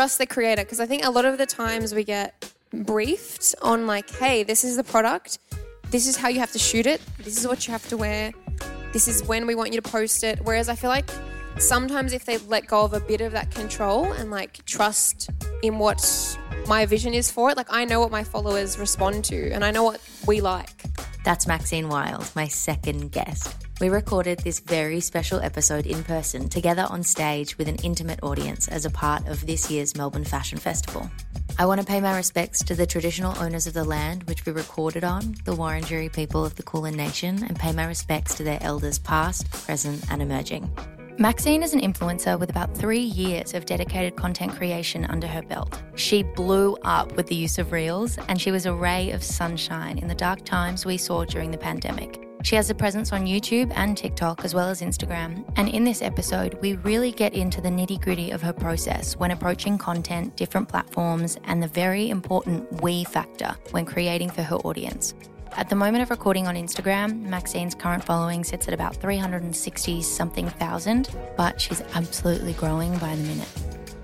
trust the creator because I think a lot of the times we get briefed on like, hey, this is the product, this is how you have to shoot it, this is what you have to wear, this is when we want you to post it. Whereas I feel like sometimes if they let go of a bit of that control and like trust in what my vision is for it, like I know what my followers respond to and I know what we like. That's Maxine Wylde, my second guest. We recorded this very special episode in person together on stage with an intimate audience as a part of this year's Melbourne Fashion Festival. I want to pay my respects to the traditional owners of the land which we recorded on, the Wurundjeri people of the Kulin Nation, and pay my respects to their elders past, present, and emerging. Maxine is an influencer with about three years of dedicated content creation under her belt. She blew up with the use of Reels, and she was a ray of sunshine in the dark times we saw during the pandemic. She has a presence on YouTube and TikTok as well as Instagram. And in this episode, we really get into the nitty gritty of her process when approaching content, different platforms, and the very important we factor when creating for her audience. At the moment of recording on Instagram, Maxine's current following sits at about 360 something thousand, but she's absolutely growing by the minute.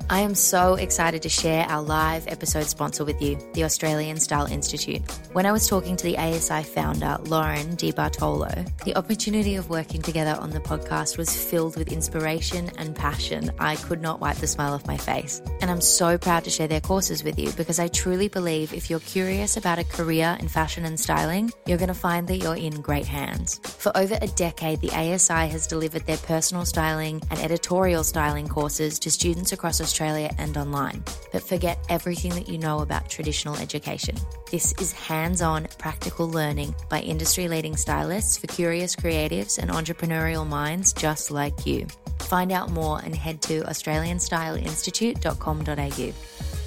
I am so excited to share our live episode sponsor with you, the Australian Style Institute. When I was talking to the ASI founder, Lauren Di Bartolo, the opportunity of working together on the podcast was filled with inspiration and passion. I could not wipe the smile off my face. And I'm so proud to share their courses with you because I truly believe if you're curious about a career in fashion and styling, you're going to find that you're in great hands. For over a decade, the ASI has delivered their personal styling and editorial styling courses to students across Australia Australia and online. But forget everything that you know about traditional education. This is hands on, practical learning by industry leading stylists for curious creatives and entrepreneurial minds just like you. Find out more and head to australianstyleinstitute.com.au.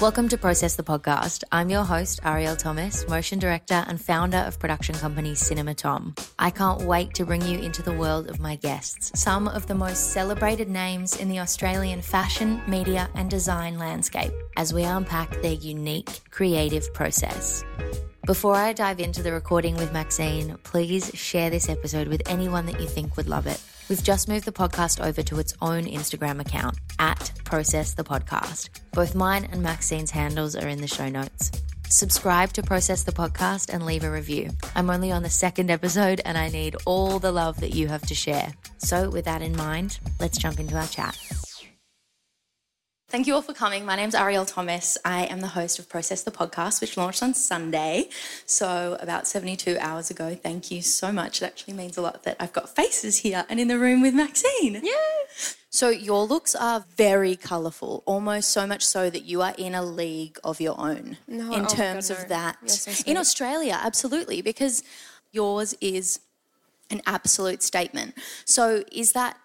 Welcome to Process the Podcast. I'm your host, Arielle Thomas, motion director and founder of production company Cinema Tom. I can't wait to bring you into the world of my guests, some of the most celebrated names in the Australian fashion, media, and design landscape, as we unpack their unique creative process. Before I dive into the recording with Maxine, please share this episode with anyone that you think would love it. We've just moved the podcast over to its own Instagram account, at Process the Podcast. Both mine and Maxine's handles are in the show notes. Subscribe to Process the Podcast and leave a review. I'm only on the second episode and I need all the love that you have to share. So, with that in mind, let's jump into our chat. Thank you all for coming. My name's Arielle Thomas. I am the host of Process the Podcast, which launched on Sunday. So, about 72 hours ago. Thank you so much. It actually means a lot that I've got faces here and in the room with Maxine. Yeah. So, your looks are very colourful, almost so much so that you are in a league of your own No, in oh terms God, no. of that. You're in. Australia, absolutely, because yours is an absolute statement. So, is that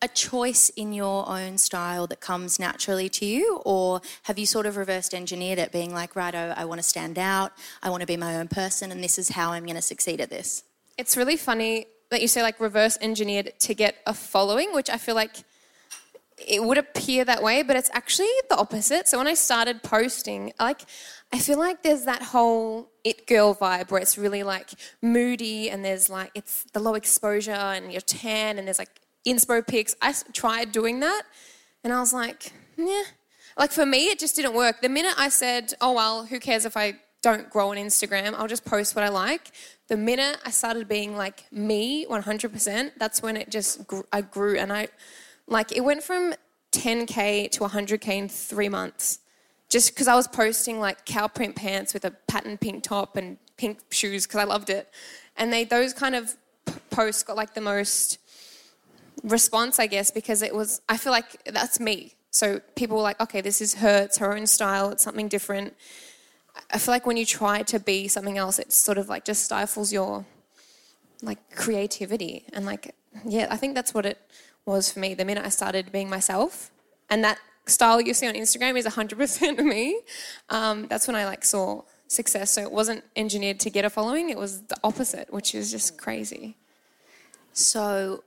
a choice in your own style that comes naturally to you, or have you sort of reversed engineered it, being like, righto, I want to stand out, I want to be my own person, and this is how I'm going to succeed at this? It's really funny that you say like reverse engineered to get a following, which I feel like it would appear that way, but it's actually the opposite. So when I started posting, like I feel like there's that whole it girl vibe where it's really like moody and there's like it's the low exposure and you're tan and there's like inspo pics. I tried doing that and I was like, yeah. Like for me, it just didn't work. The minute I said, oh well, who cares if I don't grow on Instagram, I'll just post what I like. The minute I started being like me 100%, that's when it just I grew and I like it went from 10k to 100k in 3 months. Just cuz I was posting like cow print pants with a patterned pink top and pink shoes cuz I loved it. And they those kind of p- posts got like the most response, I guess, because it was, I feel like that's me. So people were like, okay, this is her, it's her own style, it's something different. I feel like when you try to be something else, it sort of like just stifles your like creativity. And like, yeah, I think that's what it was for me the minute I started being myself. And that style you see on Instagram is 100% me. Um, that's when I like saw success. So it wasn't engineered to get a following, it was the opposite, which is just crazy. So,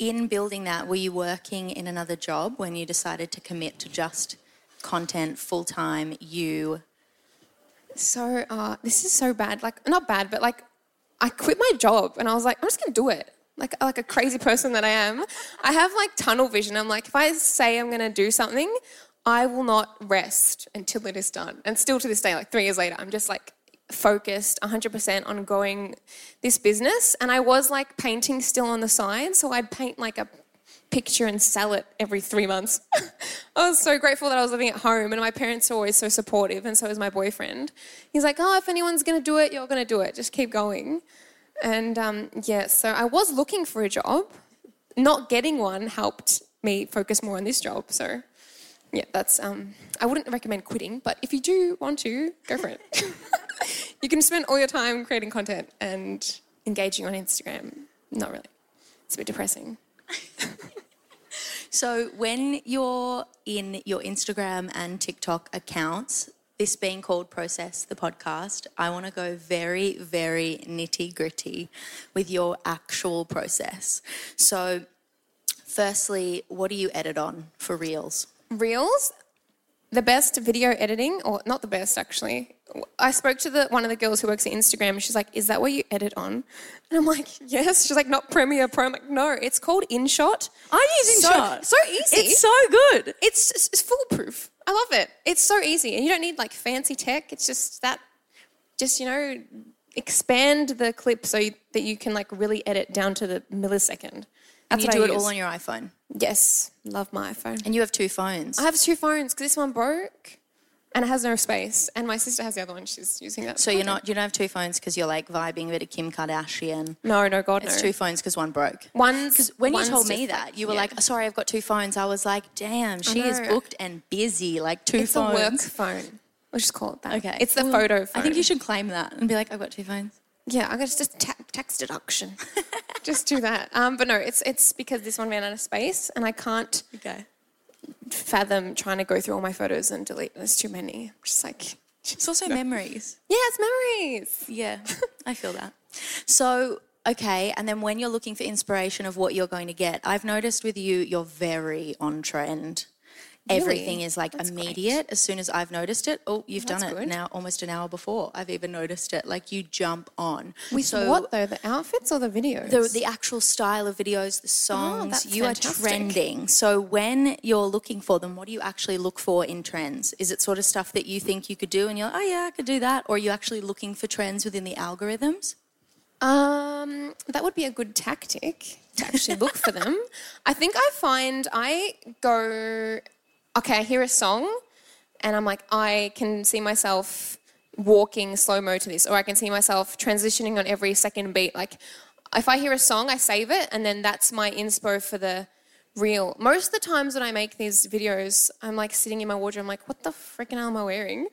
in building that, were you working in another job when you decided to commit to just content full time? You so uh, this is so bad. Like not bad, but like I quit my job and I was like, I'm just gonna do it. Like like a crazy person that I am, I have like tunnel vision. I'm like, if I say I'm gonna do something, I will not rest until it is done. And still to this day, like three years later, I'm just like focused 100% on growing this business. And I was like painting still on the side. So I'd paint like a picture and sell it every three months. I was so grateful that I was living at home and my parents are always so supportive and so is my boyfriend. He's like, oh, if anyone's going to do it, you're going to do it. Just keep going. And um, yeah, so I was looking for a job. Not getting one helped me focus more on this job. So yeah, that's, um, I wouldn't recommend quitting, but if you do want to, go for it. you can spend all your time creating content and engaging on Instagram. Not really. It's a bit depressing. So when you're in your Instagram and TikTok accounts, this being called Process the Podcast, I want to go very, very nitty gritty with your actual process. So, firstly, what do you edit on for Reels? Reels, the best video editing, or not the best actually. I spoke to the one of the girls who works at Instagram. She's like, "Is that what you edit on?" And I'm like, "Yes." She's like, "Not Premiere Pro." I'm like, "No, it's called InShot. I use InShot. So, so easy. It's so good. It's, it's it's foolproof. I love it. It's so easy, and you don't need like fancy tech. It's just that, just you know, expand the clip so you, that you can like really edit down to the millisecond. And you do I it all on your iPhone. Yes, love my iPhone. And you have two phones. I have two phones because this one broke and it has no space, and my sister has the other one. She's using that. so you're not you don't have two phones because you're like vibing a bit of Kim Kardashian. No, no, God, It's no. two phones because one broke. One's Because when you one's told me just that, you were yeah. like, oh, "Sorry, I've got two phones." I was like, "Damn, she is know. booked and busy. Like two it's phones." a work phone. Let's just call it that. Okay, it's the Well, photo phone. I think you should claim that and be like, "I've got two phones." Yeah, I got just ta- tax deduction. just do that. Um, but no, it's it's because this one ran out of space, and I can't Okay. fathom trying to go through all my photos and delete. There's too many. I'm just like, It's also memories. yeah, it's memories. Yeah, I feel that. So, okay, and then when you're looking for inspiration of what you're going to get, I've noticed with you, you're very on trend. Everything Really? is like That's great. immediate as soon as I've noticed it. Oh, you've done it good. now almost an hour before I've even noticed it. Like you jump on. With so what though? The outfits or the videos? the, the actual style of videos, the songs, Oh, you are trending. So when you're looking for them, what do you actually look for in trends? Is it sort of stuff that you think you could do and you're like, oh yeah, I could do that? Or are you actually looking for trends within the algorithms? Um, that would be a good tactic to actually look for them. I think I find I go, okay, I hear a song and I'm like, I can see myself walking slow mo to this, or I can see myself transitioning on every second beat. Like, if I hear a song, I save it, and then that's my inspo for the reel. Most of the times when I make these videos, I'm like sitting in my wardrobe, I'm like, what the freaking hell am I wearing?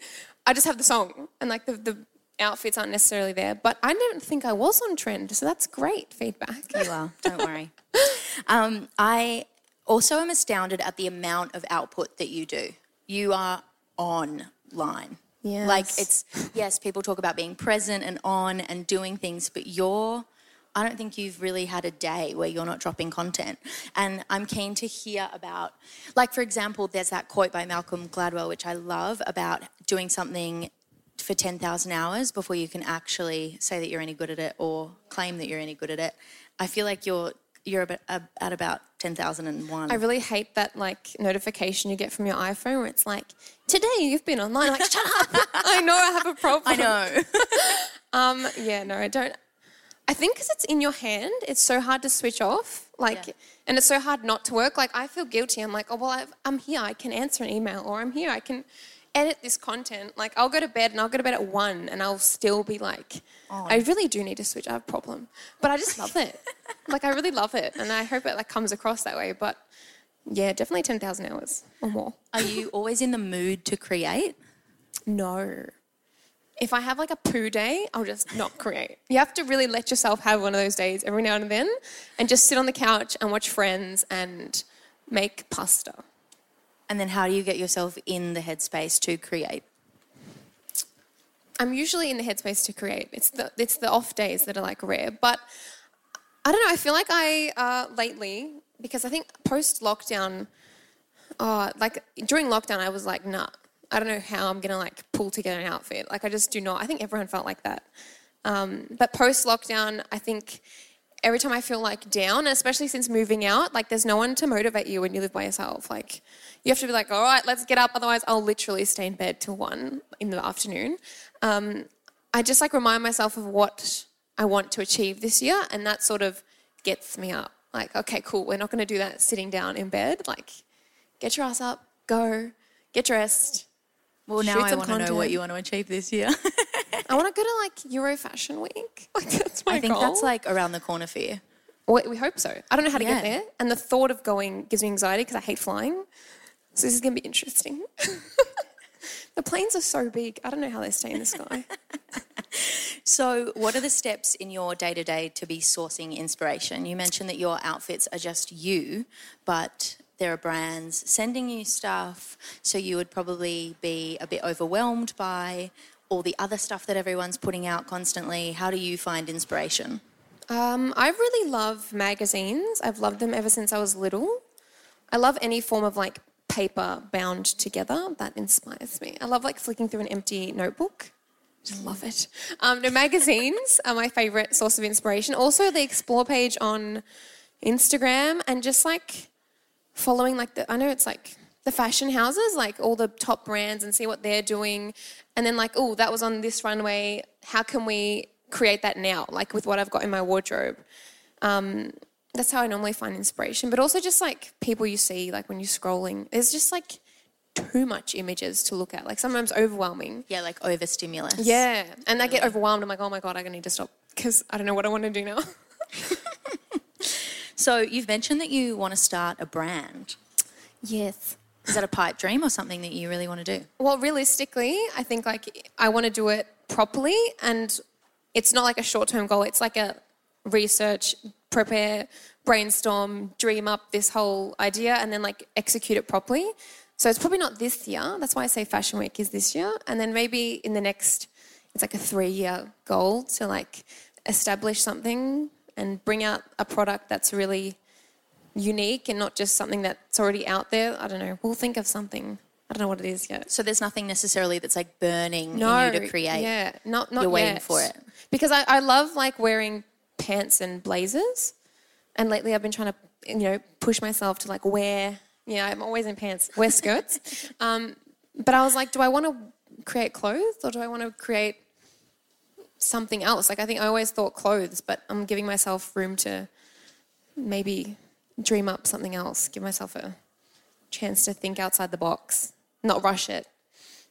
I just have the song, and like the, the outfits aren't necessarily there. But I don't think I was on trend, so that's great feedback. You are, don't worry. Um, I also I'm astounded at the amount of output that you do. You are online. Like it's, yes, people talk about being present and on and doing things, but you're, I don't think you've really had a day where you're not dropping content. And I'm keen to hear about, like, for example, there's that quote by Malcolm Gladwell, which I love, about doing something for 10,000 hours before you can actually say that you're any good at it or claim that you're any good at it. I feel like you're you're at about 10,001. I really hate that like notification you get from your iPhone where it's like, today you've been online. Like, shut up. I know I have a problem. I know. Um, yeah, no, I don't. I think because it's in your hand, it's so hard to switch off. Like, Yeah. and it's so hard not to work. Like, I feel guilty. I'm like, oh well, I've, I'm here. I can answer an email, or I'm here. I can edit this content. Like, I'll go to bed and I'll go to bed at one, and I'll still be like, oh. I really do need to switch. I have a problem, but I just love it. like, I really love it, and I hope it like comes across that way. But yeah, definitely ten thousand hours or more. Are you always in the mood to create? No. If I have like a poo day, I'll just not create. You have to really let yourself have one of those days every now and then and just sit on the couch and watch Friends and make pasta. And then how do you get yourself in the headspace to create? I'm usually in the headspace to create. It's the it's the off days that are like rare, but I don't know. I feel like I uh, lately because I think post lockdown, uh, like during lockdown, I was like, nah, I don't know how I'm gonna like pull together an outfit. Like I just do not. I think everyone felt like that. Um, but post lockdown, I think every time I feel like down, especially since moving out, like there's no one to motivate you when you live by yourself. Like you have to be like, all right, let's get up. Otherwise, I'll literally stay in bed till one in the afternoon. Um, I just like remind myself of what I want to achieve this year, and that sort of gets me up. Like, okay, cool. We're not going to do that sitting down in bed. Like, get your ass up, go, get dressed. Well, now I want to know what you want to achieve this year. I want to go to like Euro Fashion Week. Like, that's my I think goal. that's like around the corner for you. Well, we hope so. I don't know how to Yeah. get there, and the thought of going gives me anxiety because I hate flying. So this is going to be interesting. the planes are so big. I don't know how they stay in the sky. So, what are the steps in your day to day to be sourcing inspiration? You mentioned that your outfits are just you, but there are brands sending you stuff, so you would probably be a bit overwhelmed by all the other stuff that everyone's putting out constantly. How do you find inspiration? Um, I really love magazines. I've loved them ever since I was little. I love any form of like paper bound together. That inspires me. I love like flicking through an empty notebook. Just love it. Um, the magazines are my favorite source of inspiration. Also, the explore page on Instagram and just like following like the I know it's like the fashion houses, like all the top brands and see what they're doing. And then like, oh, that was on this runway. How can we create that now? Like with what I've got in my wardrobe. Um, that's how I normally find inspiration. But also just like people you see, like when you're scrolling, there's just like too much images to look at. Like sometimes overwhelming. Yeah, like overstimulus. Yeah. And I get overwhelmed. I'm like, oh my God, I need to stop because I don't know what I want to do now. So, you've mentioned that you want to start a brand. yes. Is that a pipe dream or something that you really want to do? Well, realistically, I think like I want to do it properly, and it's not like a short-term goal. It's like a research, prepare, brainstorm, dream up this whole idea, and then like execute it properly. So it's probably not this year. That's why I say Fashion Week is this year, and then maybe in the next, it's like a three-year goal to like establish something and bring out a product that's really unique and not just something that's already out there. I don't know. We'll think of something. I don't know what it is yet. So, there's nothing necessarily that's like burning No, in you to create. Yeah, not not You're waiting yet. for it. because I, I love like wearing pants and blazers, and lately I've been trying to you know push myself to like wear. Yeah, I'm always in pants, wear skirts. um, but I was like, do I want to create clothes or do I want to create something else? Like I think I always thought clothes, but I'm giving myself room to maybe dream up something else. Give myself a chance to think outside the box, not rush it.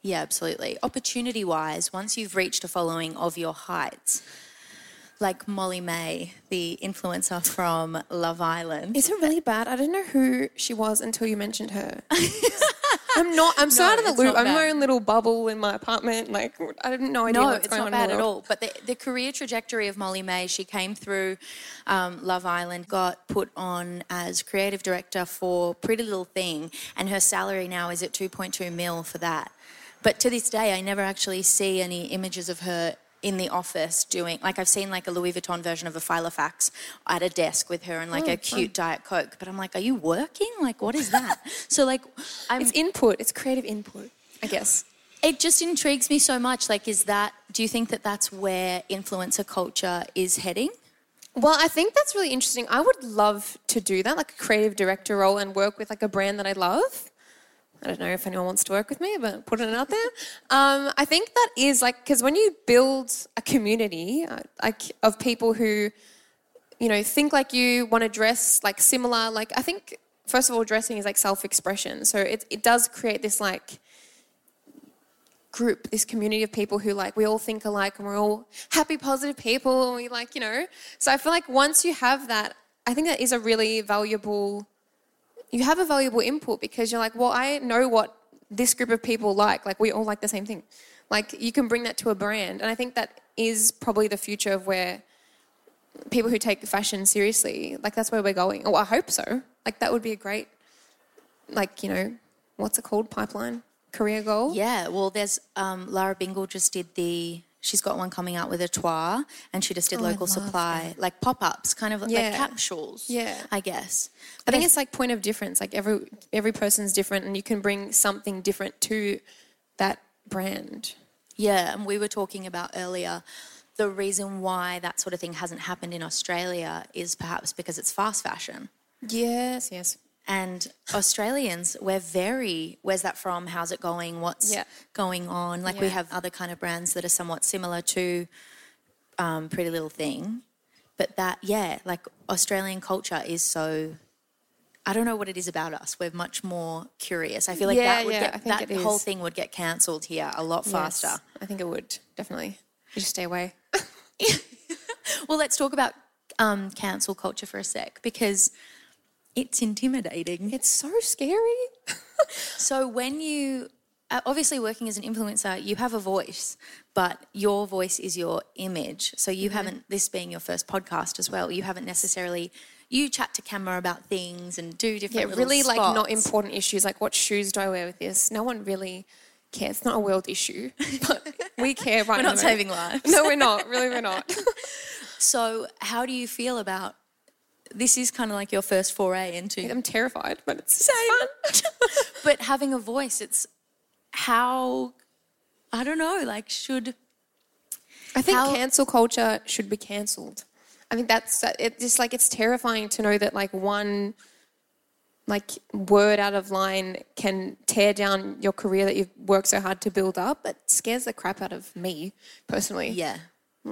Yeah, absolutely. Opportunity wise, once you've reached a following of your heights, like Molly Mae, the influencer from Love Island. Is it really bad? I didn't know who she was until you mentioned her. I'm not. I'm so No, out of the loop. I'm in my own little bubble in my apartment. Like I have no idea No, what's it's going not on. bad at all. But the, the career trajectory of Molly Mae, she came through um, Love Island, got put on as creative director for Pretty Little Thing, and her salary now is at 2.2 mil for that. But to this day, I never actually see any images of her in the office doing like I've seen like a Louis Vuitton version of a Filofax at a desk with her and like oh, a cute Diet Coke. But I'm like, are you working? Like, what is that? so like, I'm It's input. It's creative input. I guess. it just intrigues me so much. Like, is that, do you think that that's where influencer culture is heading? Well, I think that's really interesting. I would love to do that, like a creative director role, and work with like a brand that I love. I don't know if anyone wants to work with me, but putting it out there. Um, I think that is like because when you build a community uh, like of people who, you know, think like you, want to dress like similar. Like I think first of all, dressing is like self-expression, so it it does create this like group, this community of people who like we all think alike and we're all happy, positive people, and we like you know. So I feel like once you have that, I think that is a really valuable. You have a valuable input because you're like, well, I know what this group of people like. Like we all like the same thing. Like you can bring that to a brand, and I think that is probably the future of where people who take fashion seriously, like that's where we're going. Oh, I hope so. Like that would be a great, like you know, what's it called? Pipeline career goal. Yeah, well, there's um, Lara Bingle just did the. She's got one coming out with Atoir, and she just did Oh, local supply, like pop ups, kind of like capsules. Yeah. I guess. I think it's like point of difference. Like every every person's different, and you can bring something different to that brand. Yeah, and we were talking about earlier the reason why that sort of thing hasn't happened in Australia is perhaps because it's fast fashion. Yes, yes. And Australians, we're very, where's that from? How's it going? What's Yeah. going on? Like we have other kind of brands that are somewhat similar to um, Pretty Little Thing. But that, yeah, like Australian culture is so, I don't know what it is about us. We're much more curious. I feel like Yeah, that would yeah, get, that whole is. thing would get cancelled here a lot faster. Yes, I think it would, definitely. You just stay away. Well, let's talk about um, cancel culture for a sec because it's intimidating. It's so scary. So when you uh, obviously working as an influencer, you have a voice, but your voice is your image. So you Mm-hmm. haven't this being your first podcast as well. You haven't necessarily you chat to camera about things and do different Yeah, really like not important issues like what shoes do I wear with this? No one really cares. It's not a world issue. But we care right We're now. not saving lives. No, we're not. Really, we're not. So how do you feel about this? Is kind of like your first foray into I'm terrified, but it's fun. but having a voice. It's how I don't know. Like should I think How- cancel culture should be cancelled. I think that's uh, it. Just like it's terrifying to know that like one like word out of line can tear down your career that you've worked so hard to build up. It scares the crap out of me personally. Yeah.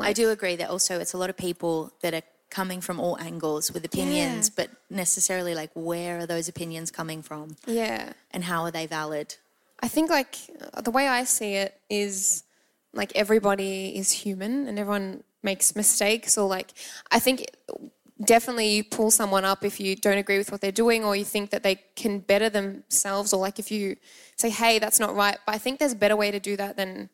I do agree that also it's a lot of people that are coming from all angles with opinions, Yeah. but necessarily like where are those opinions coming from Yeah. and how are they valid? I think like the way I see it is like everybody is human and everyone makes mistakes or like I think definitely you pull someone up if you don't agree with what they're doing or you think that they can better themselves or like if you say hey that's not right but I think there's a better way to do that than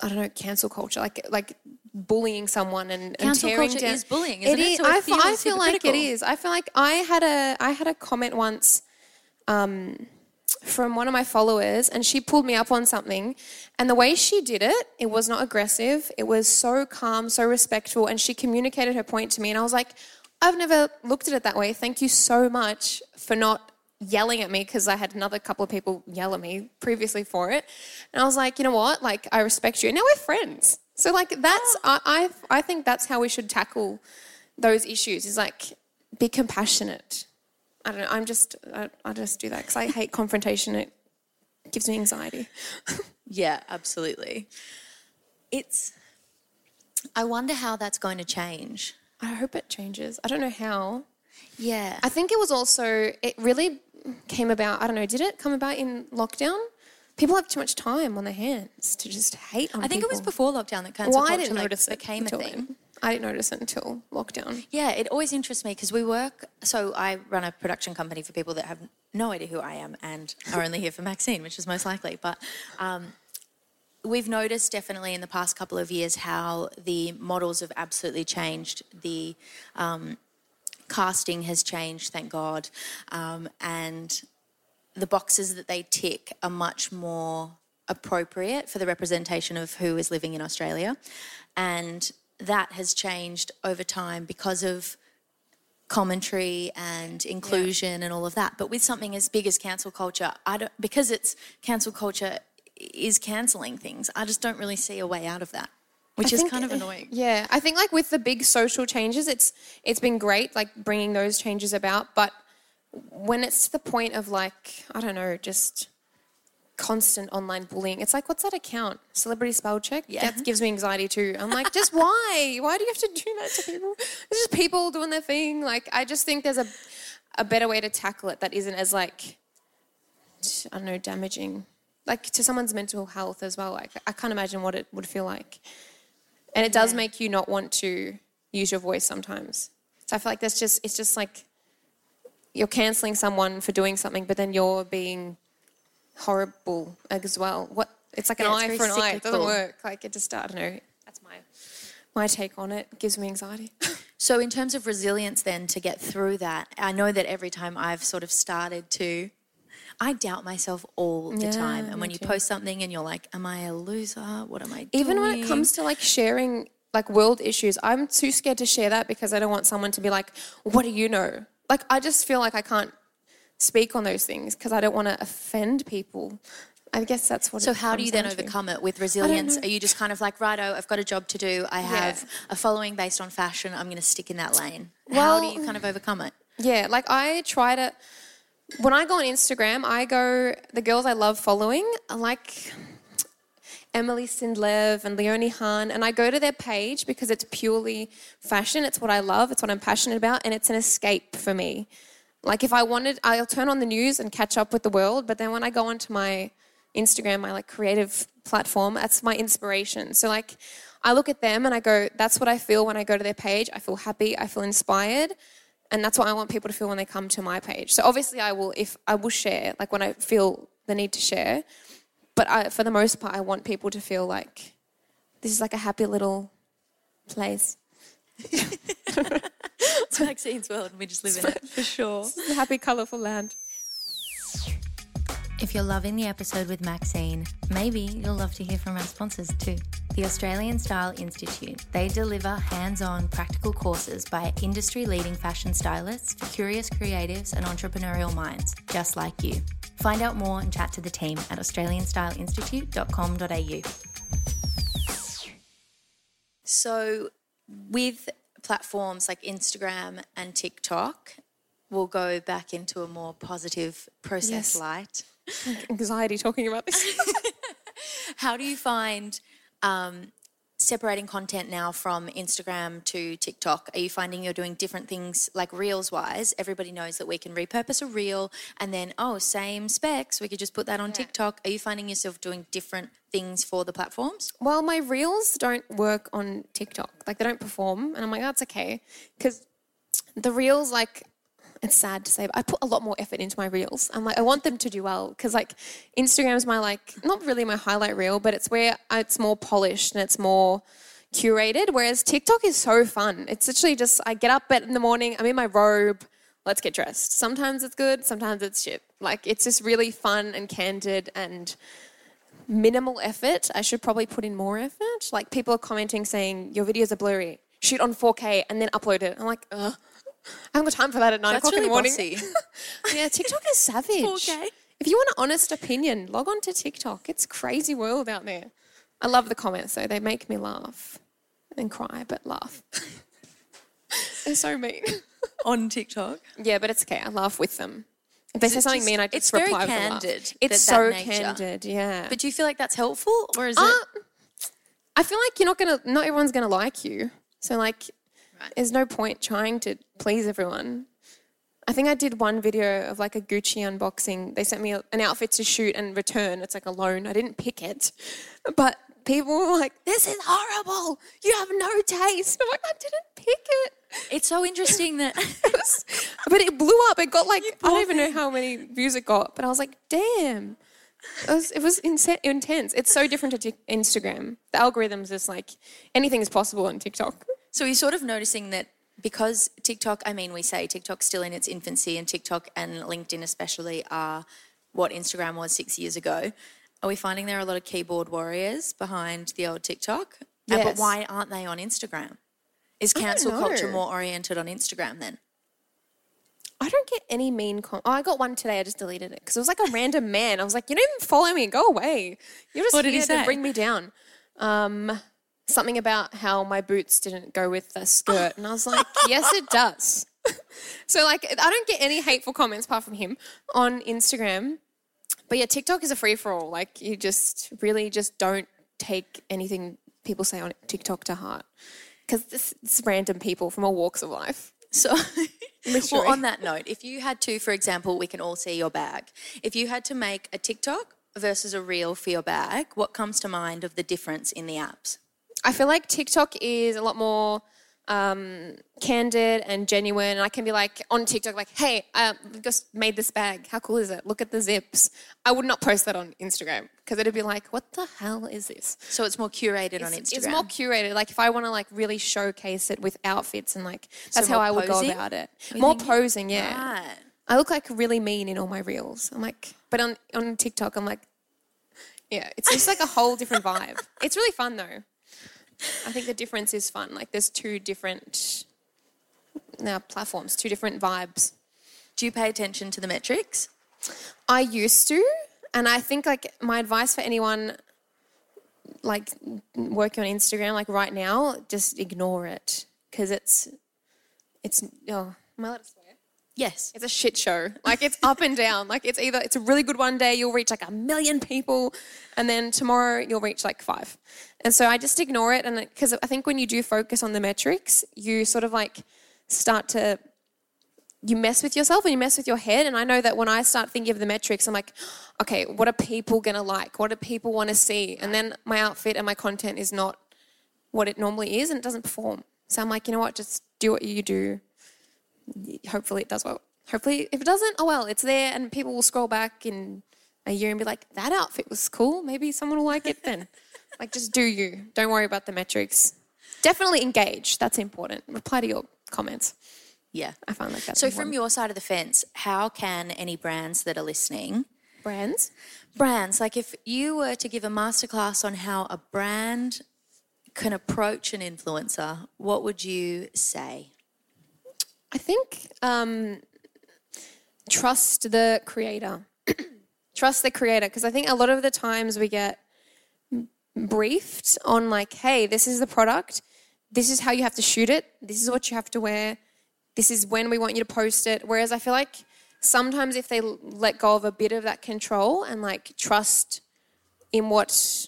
I don't know cancel culture like like bullying someone and, and tearing culture down. is bullying, isn't it? So it I, f- I feel like it is. I feel like I had a I had a comment once um, from one of my followers and she pulled me up on something and the way she did it it was not aggressive. It was so calm so respectful and she communicated her point to me and i was like i've never looked at it that way. Thank you so much for not yelling at me because i had another couple of people yell at me previously for it. And i was like you know what? Like i respect you. And now we're friends so like that's I, I i think that's how we should tackle those issues is like be compassionate I don't know. I'm just, I, I just do that because I hate confrontation. It gives me anxiety. Yeah, absolutely. It's I wonder how that's going to change. I hope it changes. I don't know how. Yeah. I think it was also, it really came about, I don't know, did it come about in lockdown? People have too much time on their hands to just hate on I think it was before lockdown that cancel Well, I culture didn't like, notice it became a thing. then. I didn't notice it until lockdown. Yeah, it always interests me because we work. So I run a production company for people that have no idea who I am and are only here for Maxine, which is most likely. But um, we've noticed definitely in the past couple of years how the models have absolutely changed. The um, casting has changed, thank God, um, and the boxes that they tick are much more appropriate for the representation of who is living in Australia. And that has changed over time because of commentary and inclusion and all of that. But with something as big as cancel culture, I don't because it's cancel culture is canceling things. I just don't really see a way out of that, which I is think- kind of eh, annoying. Yeah, I think like with the big social changes, it's it's been great like bringing those changes about. But when it's to the point of like I don't know, just constant online bullying, it's like what's that account? Celebrity spell check. Yeah. that gives me anxiety too. I'm like, just why? Why do you have to do that to people? It's just people doing their thing. Like I just think there's a a better way to tackle it that isn't as like I don't know damaging. Like to someone's mental health as well. Like I can't imagine what it would feel like. And it does Yeah. make you not want to use your voice sometimes. So I feel like that's just it's just like you're canceling someone for doing something, but then you're being horrible as well. What it's like Yeah, an it's eye for an eye. It doesn't work. Like it just I don't know. That's my my take on it. It gives me anxiety. So, in terms of resilience, then to get through that, I know that every time I've sort of started to, I doubt myself all the Yeah, time. And when you too. post something and you're like, "Am I a loser? What am I doing?" Even when it comes to like sharing like world issues, I'm too scared to share that because I don't want someone to be like, "What do you know?" Like I just feel like I can't speak on those things because I don't want to offend people. I guess that's what. So how do you then down to. overcome it with resilience? Are you just kind of like, righto, I've got a job to do. I have a following based on fashion. I'm going to stick in that lane. how do you kind of overcome it? Yeah, like I try to. When I go on Instagram, I go the girls I love following. Like Emili Sindlev and Leonie Hanne, and I go to their page because it's purely fashion. It's what I love. It's what I'm passionate about, and it's an escape for me. Like if I wanted, I'll turn on the news and catch up with the world. But then when I go onto my Instagram, my like creative platform, that's my inspiration. So like, I look at them and I go, that's what I feel when I go to their page. I feel happy. I feel inspired. And that's what I want people to feel when they come to my page. So obviously, I will if I will share like when I feel the need to share. But I, for the most part, I want people to feel like this is like a happy little place. It's Maxine's world and we just live in it for sure. A happy, colourful land. If you're loving the episode with Maxine, maybe you'll love to hear from our sponsors too. The Australian Style Institute. They deliver hands on practical courses by industry leading fashion stylists for curious creatives and entrepreneurial minds, just like you. Find out more and chat to the team at australianstyleinstitute.com.au. So, with platforms like Instagram and TikTok, we'll go back into a more positive process Yes. light. Anxiety talking about this. How do you find um, separating content now from Instagram to TikTok? Are you finding you're doing different things like reels wise? Everybody knows that we can repurpose a reel and then, oh, same specs, we could just put that on TikTok. Are you finding yourself doing different things for the platforms? well, my reels don't work on TikTok. Like they don't perform, and I'm like, that's okay, because the reels like. It's sad to say, but I put a lot more effort into my reels. I'm like, I want them to do well because, like, Instagram's my like, not really my highlight reel, but it's where it's more polished and it's more curated. Whereas TikTok is so fun. It's literally just I get up in the morning, I'm in my robe, let's get dressed. Sometimes it's good, sometimes it's shit. Like it's just really fun and candid and minimal effort. I should probably put in more effort. Like people are commenting saying your videos are blurry. Shoot on 4K and then upload it. I'm like, ugh. I haven't got time for that at nine That's o'clock in the morning. bossy. yeah, TikTok is savage. 4K. If you want an honest opinion, log on to TikTok. It's a crazy world out there. I love the comments though. They make me laugh and cry, but laugh. They're so mean. on TikTok. Yeah, but it's okay. I laugh with them. If they say it something just- mean, I just it's very reply with a laugh. candid, It's that- so nature. candid, yeah. But do you feel like that's helpful or is Uh, it? I feel like you're not gonna. Not everyone's gonna like you. So like, Right. there's no point trying to please everyone. I think I did one video of like a Gucci unboxing. They sent me an outfit to shoot and return. It's like a loan. I didn't pick it, but people were like, "This is horrible. You have no taste." I'm like, I didn't pick it. It's so interesting that. But it blew up. It got like I don't even know how many views it got, but I was like, damn. It was, it was inse- intense. It's so different to Tik Instagram. The algorithms is like anything is possible on TikTok. So you're sort of noticing that because TikTok, I mean, we say TikTok's still in its infancy, and TikTok and LinkedIn especially are what Instagram was six years ago. Are we finding there are a lot of keyboard warriors behind the old TikTok? Uh, But why aren't they on Instagram? Is cancel culture more oriented on Instagram then? I don't get any mean com- Oh, I got one today. I just deleted it because it was like a random man. I was like, you don't even follow me. Go away. You're just What did he here to bring me down. Um, something about how my boots didn't go with the skirt, and I was like, yes, it does. so like, I don't get any hateful comments apart from him on Instagram. But yeah, TikTok is a free for all. Like, you just really just don't take anything people say on TikTok to heart because it's, it's random people from all walks of life. So, well, on that note, if you had to, for example, we can all see your bag. If you had to make a TikTok versus a reel for your bag, what comes to mind of the difference in the apps? I feel like TikTok is a lot more um, candid and genuine. And I can be like on TikTok, like, hey, I just made this bag. How cool is it? Look at the zips. I would not post that on Instagram because it'd be like, what the hell is this? So it's more curated on Instagram. it's more curated. Like if I want to like really showcase it with outfits and like that's how I would posing? go about it. You More posing, yeah. I look like really mean in all my reels. I'm like, but on on TikTok, I'm like, yeah, it's just like a whole different vibe. It's really fun though. I think the difference is fun. Like there's two different now platforms, two different vibes. Do you pay attention to the metrics? I used to, And I think like my advice for anyone like working on Instagram like right now, just ignore it because it's it's oh, am I allowed to swear? Yes. It's a shit show. Like it's up and down. Like it's either it's a really good one day you'll reach like a million people, and then tomorrow you'll reach like five. And so I just ignore it, and because I think when you do focus on the metrics, you sort of like start to you mess with yourself and you mess with your head. And I know that when I start thinking of the metrics, I'm like, okay, what are people gonna like? What do people want to see? And then my outfit and my content is not what it normally is, and it doesn't perform. So I'm like, you know what? Just do what you do. Hopefully it does well. Hopefully, if it doesn't, oh well, it's there, and people will scroll back in a year and be like, that outfit was cool. Maybe someone will like it then. like, just do you. Don't worry about the metrics. Definitely engage. That's important. Reply to your comments. Yeah. I find like that. So, from your side of the fence, how can any brands that are listening, brands, brands, like if you were to give a masterclass on how a brand can approach an influencer, what would you say? I think um, trust the creator. trust the creator because I think a lot of the times we get briefed on like, hey, this is the product, this is how you have to shoot it, this is what you have to wear, this is when we want you to post it. Whereas I feel like sometimes if they let go of a bit of that control and like trust in what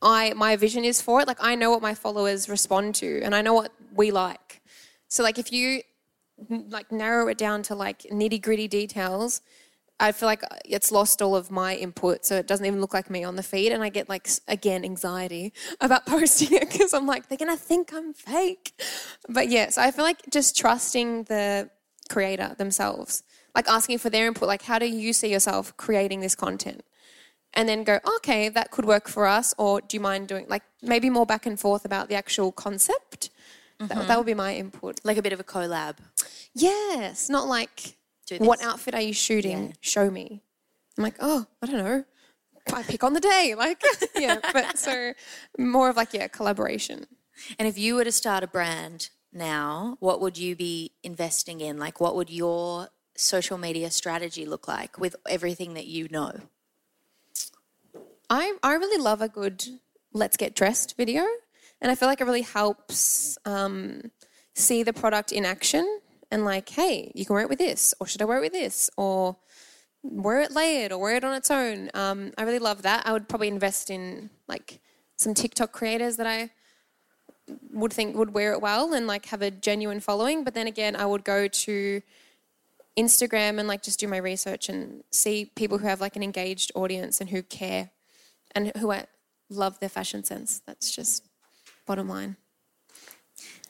I my vision is for it, like I know what my followers respond to and I know what we like. So like if you like narrow it down to like nitty gritty details, I feel like uh, it's lost all of my input, so it doesn't even look like me on the feed, and I get like again anxiety about posting it because I'm like they're gonna think I'm fake. But yeah, so I feel like just trusting the creator themselves, like asking for their input, like how do you see yourself creating this content, and then go okay that could work for us, or do you mind doing like maybe more back and forth about the actual concept. Mm-hmm. That, that would be my input, like a bit of a collab. Yes, not like what outfit are you shooting? Yeah. Show me. I'm like, oh, I don't know. I pick on the day. Like, yeah. But so more of like, yeah, collaboration. And if you were to start a brand now, what would you be investing in? Like, what would your social media strategy look like with everything that you know? I, I really love a good let's get dressed video. And I feel like it really helps um, see the product in action and like, hey, you can wear it with this, or should I wear it with this, or wear it layered, or wear it on its own. Um, I really love that. I would probably invest in like some TikTok creators that I would think would wear it well and like have a genuine following. But then again, I would go to Instagram and like just do my research and see people who have like an engaged audience and who care and who I love their fashion sense. That's just bottom line.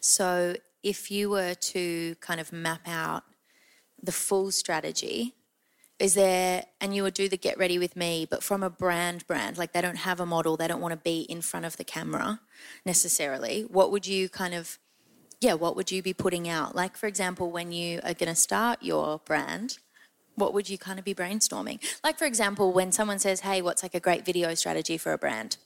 So if you were to kind of map out the full strategy, is there, and you would do the get ready with me, but from a brand brand, like they don't have a model, they don't want to be in front of the camera necessarily, what would you kind of, yeah, what would you be putting out? Like, for example, when you are going to start your brand, what would you kind of be brainstorming? Like, for example, when someone says, hey, what's like a great video strategy for a brand?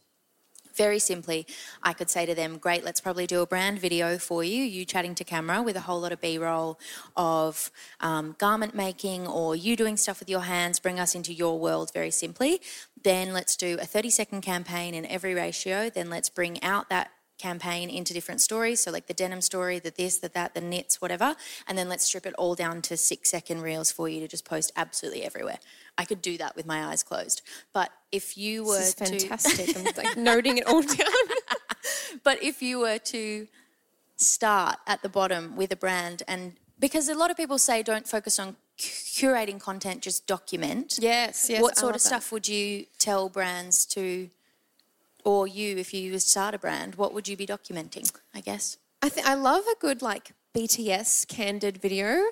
Very simply, I could say to them, Great, let's probably do a brand video for you, you chatting to camera with a whole lot of B roll of um, garment making or you doing stuff with your hands, bring us into your world very simply. Then let's do a 30 second campaign in every ratio. Then let's bring out that campaign into different stories. So, like the denim story, the this, the that, the knits, whatever. And then let's strip it all down to six second reels for you to just post absolutely everywhere. I could do that with my eyes closed. But if you were this is fantastic, to... I'm like noting it all down. but if you were to start at the bottom with a brand and because a lot of people say don't focus on curating content, just document. Yes, yes. What sort of stuff would you tell brands to, or you, if you start a brand, what would you be documenting? I guess. I think I love a good like BTS candid video.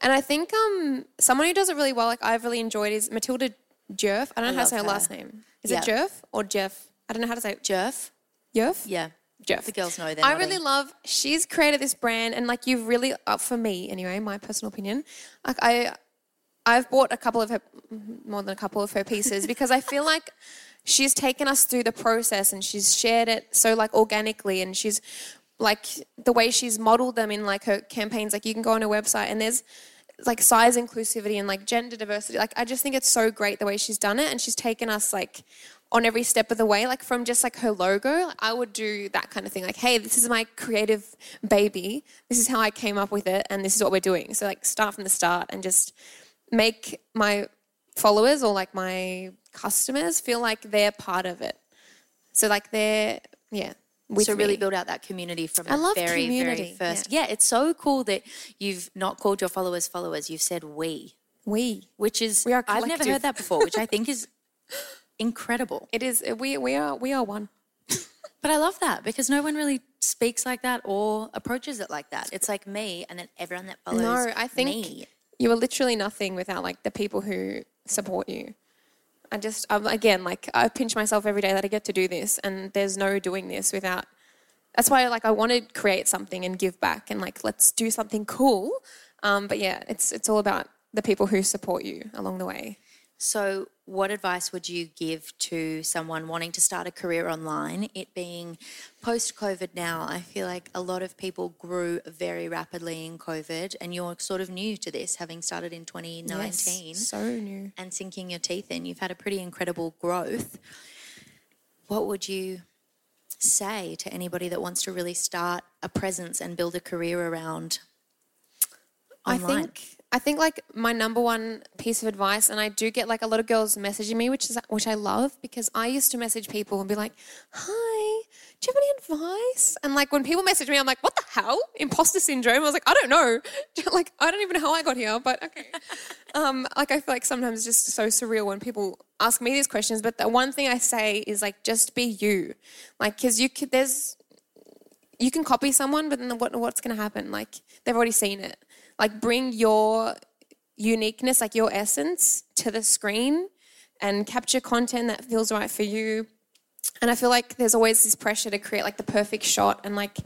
And I think um, someone who does it really well, like I've really enjoyed, is Matilda Djerf. I don't know I how to say her, her last name. Is it Djerf or Jeff? I don't know how to say it. Djerf. Djerf? Yeah. Jeff. The girls know that. I really love. She's created this brand, and like you've really, uh, for me anyway, my personal opinion, like I, I've bought a couple of her, more than a couple of her pieces because I feel like she's taken us through the process and she's shared it so like organically, and she's like the way she's modeled them in like her campaigns like you can go on her website and there's like size inclusivity and like gender diversity. Like I just think it's so great the way she's done it and she's taken us like on every step of the way, like from just like her logo, I would do that kind of thing. Like, hey, this is my creative baby. This is how I came up with it, and this is what we're doing. So like, start from the start and just make my followers or like my customers feel like they're part of it. So like they're yeah. So really me. build out that community from I the love very, community, very first. Yeah. it's so cool that you've not called your followers followers. You've said we, we. which is We are I've never heard that before, which I think is incredible. It is uh, we we are we are one. But I love that because no one really speaks like that or approaches it like that. It's like me and then everyone that follows No, I think me. you are literally nothing without like the people who support you. I just, I'm, again, like I pinch myself every day that I get to do this, and there's no doing this without. That's why, like, I want to create something and give back, and like, let's do something cool. Um, but yeah, it's it's all about the people who support you along the way. So, what advice would you give to someone wanting to start a career online? It being post COVID now, I feel like a lot of people grew very rapidly in COVID, and you're sort of new to this, having started in 2019 Yes, so new. and sinking your teeth in. You've had a pretty incredible growth. What would you say to anybody that wants to really start a presence and build a career around I online? think I think like my number one piece of advice, and I do get like a lot of girls messaging me, which is which I love because I used to message people and be like, "Hi, do you have any advice?" And like when people message me, I'm like, "What the hell? Imposter syndrome?" I was like, "I don't know, like I don't even know how I got here, but okay." um, like I feel like sometimes it's just so surreal when people ask me these questions. But the one thing I say is like, just be you, like because you could there's you can copy someone, but then what, what's going to happen? Like they've already seen it. Like bring your uniqueness, like your essence, to the screen, and capture content that feels right for you. And I feel like there's always this pressure to create like the perfect shot. And like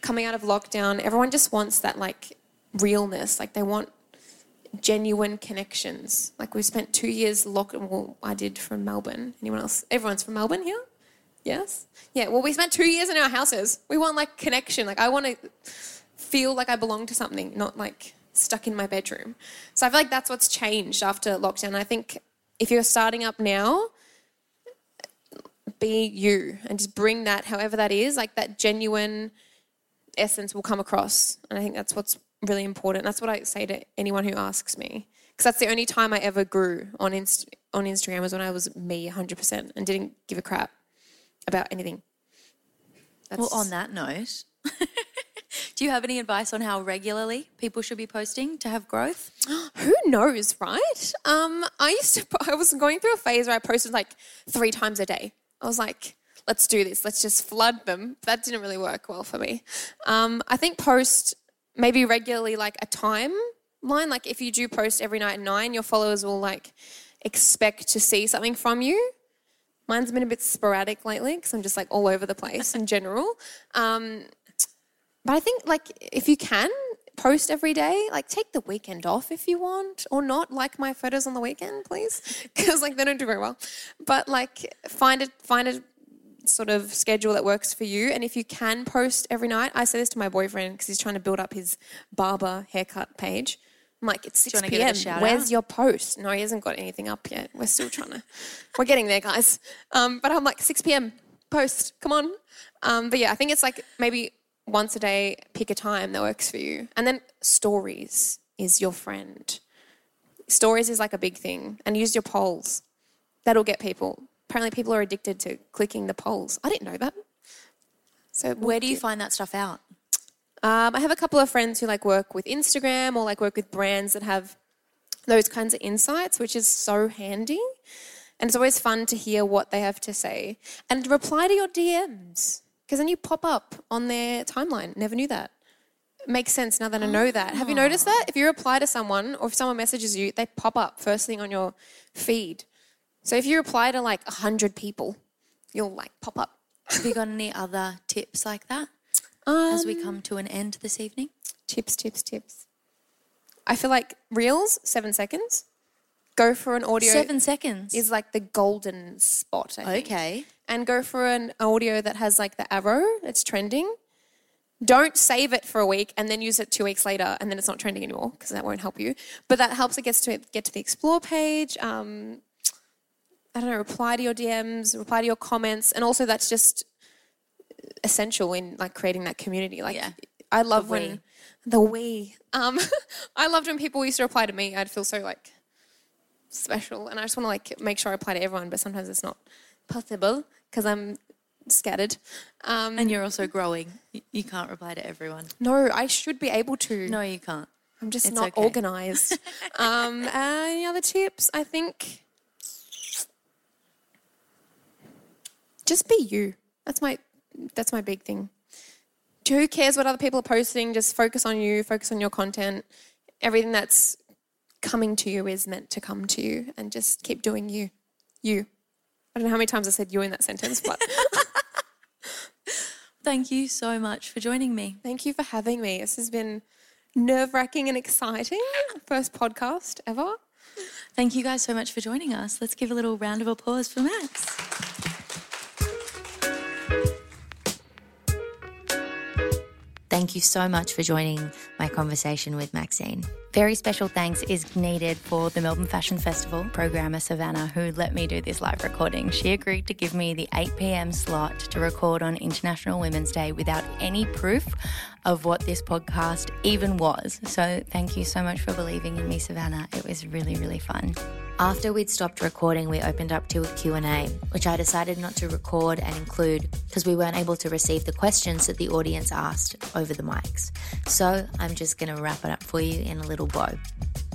coming out of lockdown, everyone just wants that like realness. Like they want genuine connections. Like we spent two years locked. Well, I did from Melbourne. Anyone else? Everyone's from Melbourne here. Yes. Yeah. Well, we spent two years in our houses. We want like connection. Like I want to feel like I belong to something, not like stuck in my bedroom. So I feel like that's what's changed after lockdown. I think if you're starting up now, be you and just bring that, however that is, like that genuine essence will come across. And I think that's what's really important. That's what I say to anyone who asks me. Because that's the only time I ever grew on Inst- on Instagram was when I was me 100% and didn't give a crap about anything. That's, Well, on that note, do you have any advice on how regularly people should be posting to have growth? who knows, right? Um, I used to, I was going through a phase where I posted like three times a day. I was like, let's do this. Let's just flood them. That didn't really work well for me. Um, I think post maybe regularly, like a timeline. Like if you do post every night at nine, your followers will like expect to see something from you. Mine's been a bit sporadic lately because I'm just like all over the place in general. Um, but I think like if you can post every day, like take the weekend off if you want, or not like my photos on the weekend, please, because like they don't do very well. But like find a find a sort of schedule that works for you, and if you can post every night, I say this to my boyfriend because he's trying to build up his barber haircut page. I'm like, it's you 6 wanna give it a p.m. shout Where's out? your post? No, he hasn't got anything up yet. We're still trying to, we're getting there, guys. Um, but I'm like, 6 p.m. post, come on. Um, but yeah, I think it's like maybe once a day, pick a time that works for you. And then stories is your friend. Stories is like a big thing. And use your polls. That'll get people. Apparently, people are addicted to clicking the polls. I didn't know that. So Where do you find that stuff out? um, I have a couple of friends who like work with Instagram or like work with brands that have those kinds of insights, which is so handy. And it's always fun to hear what they have to say and reply to your DMs because then you pop up on their timeline. Never knew that. Makes sense now that I know that. Have you noticed that? If you reply to someone or if someone messages you, they pop up first thing on your feed. So if you reply to like 100 people, you'll like pop up. Have you got any other tips like that Um, as we come to an end this evening? Tips, tips, tips. I feel like reels, seven seconds. Go for an audio. Seven seconds. is like the golden spot. I think. okay. And go for an audio that has like the arrow that's trending. don't save it for a week and then use it two weeks later and then it's not trending anymore because that won't help you. But that helps it gets to get to the explore page. Um, I don't know, reply to your DMs, reply to your comments, and also that's just essential in like creating that community. Like Yeah. I love The when the we. Um, I loved when people used to reply to me. I'd feel so like special, and I just want to like make sure I reply to everyone. But sometimes it's not possible because I'm scattered. Um, And you're also growing. You, you can't reply to everyone. no, I should be able to. No, you can't. I'm just it's not okay. organized. um, any other tips? I think just be you. That's my that's my big thing. Who cares what other people are posting? Just focus on you. Focus on your content. Everything that's coming to you is meant to come to you, and just keep doing you. You. I don't know how many times I said you in that sentence, but Thank you so much for joining me. thank you for having me. This has been nerve wracking and exciting. First podcast ever. Thank you guys so much for joining us. Let's give a little round of applause for Max. Thank you so much for joining my conversation with Maxine. Very special thanks is needed for the Melbourne Fashion Festival programmer Savannah, who let me do this live recording. She agreed to give me the 8 pm slot to record on International Women's Day without any proof of what this podcast even was. So thank you so much for believing in me, Savannah. It was really, really fun. After we'd stopped recording, we opened up to a Q&A, which I decided not to record and include because we weren't able to receive the questions that the audience asked over the mics. So I'm just going to wrap it up for you in a little bow.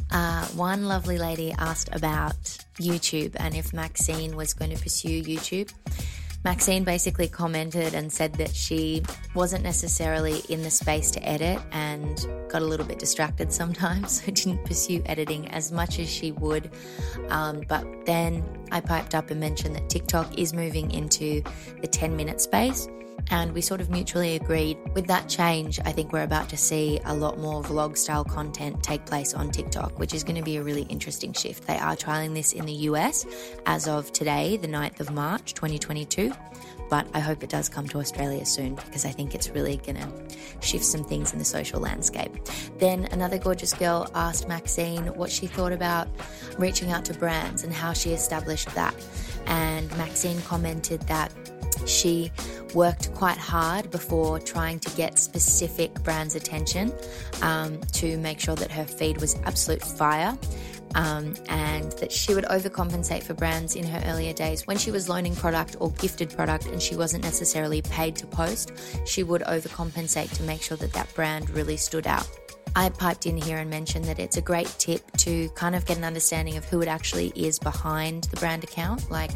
Uh, one lovely lady asked about YouTube and if Maxine was going to pursue YouTube. Maxine basically commented and said that she wasn't necessarily in the space to edit and got a little bit distracted sometimes, so didn't pursue editing as much as she would. Um, but then I piped up and mentioned that TikTok is moving into the 10 minute space. And we sort of mutually agreed with that change. I think we're about to see a lot more vlog style content take place on TikTok, which is going to be a really interesting shift. They are trialing this in the US as of today, the 9th of March 2022. But I hope it does come to Australia soon because I think it's really going to shift some things in the social landscape. Then another gorgeous girl asked Maxine what she thought about reaching out to brands and how she established that. And Maxine commented that she worked quite hard before trying to get specific brands' attention um, to make sure that her feed was absolute fire. Um, and that she would overcompensate for brands in her earlier days when she was loaning product or gifted product and she wasn't necessarily paid to post. She would overcompensate to make sure that that brand really stood out. I piped in here and mentioned that it's a great tip to kind of get an understanding of who it actually is behind the brand account. Like,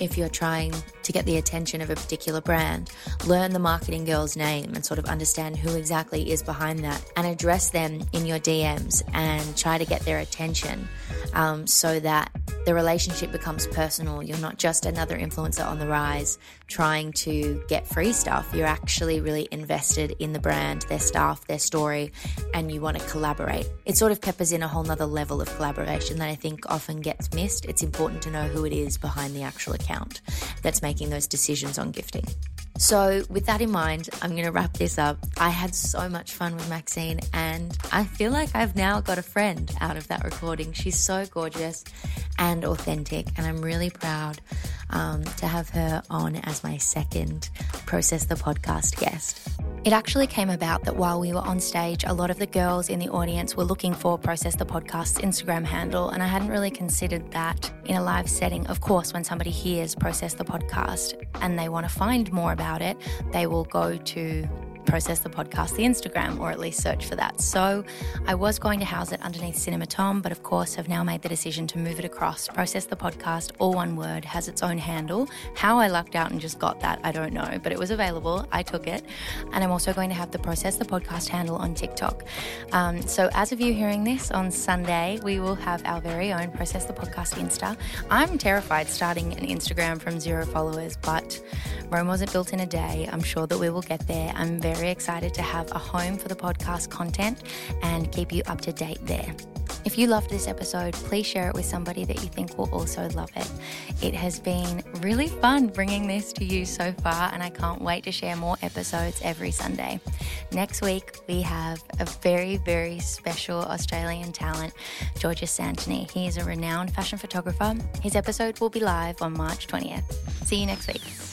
if you're trying to get the attention of a particular brand, learn the marketing girl's name and sort of understand who exactly is behind that and address them in your DMs and try to get their attention um, so that the relationship becomes personal. You're not just another influencer on the rise trying to get free stuff. You're actually really invested in the brand, their staff, their story, and you want to collaborate. It sort of peppers in a whole nother level of collaboration that I think often gets missed. It's important to know who it is behind the actual account that's making those decisions on gifting. So, with that in mind, I'm going to wrap this up. I had so much fun with Maxine, and I feel like I've now got a friend out of that recording. She's so gorgeous and authentic, and I'm really proud um, to have her on as my second Process the Podcast guest. It actually came about that while we were on stage, a lot of the girls in the audience were looking for Process the Podcast's Instagram handle, and I hadn't really considered that in a live setting. Of course, when somebody hears Process the Podcast and they want to find more about it, they will go to Process the Podcast, the Instagram, or at least search for that. So I was going to house it underneath Cinema Tom, but of course have now made the decision to move it across. Process the Podcast, all one word, has its own handle. How I lucked out and just got that, I don't know, but it was available. I took it. And I'm also going to have the Process the Podcast handle on TikTok. Um, so as of you hearing this on Sunday, we will have our very own Process the Podcast Insta. I'm terrified starting an Instagram from zero followers, but Rome wasn't built in a day. I'm sure that we will get there. I'm very excited to have a home for the podcast content and keep you up to date there. If you loved this episode, please share it with somebody that you think will also love it. It has been really fun bringing this to you so far, and I can't wait to share more episodes every Sunday. Next week, we have a very, very special Australian talent, Georges Santoni. He is a renowned fashion photographer. His episode will be live on March 20th. See you next week.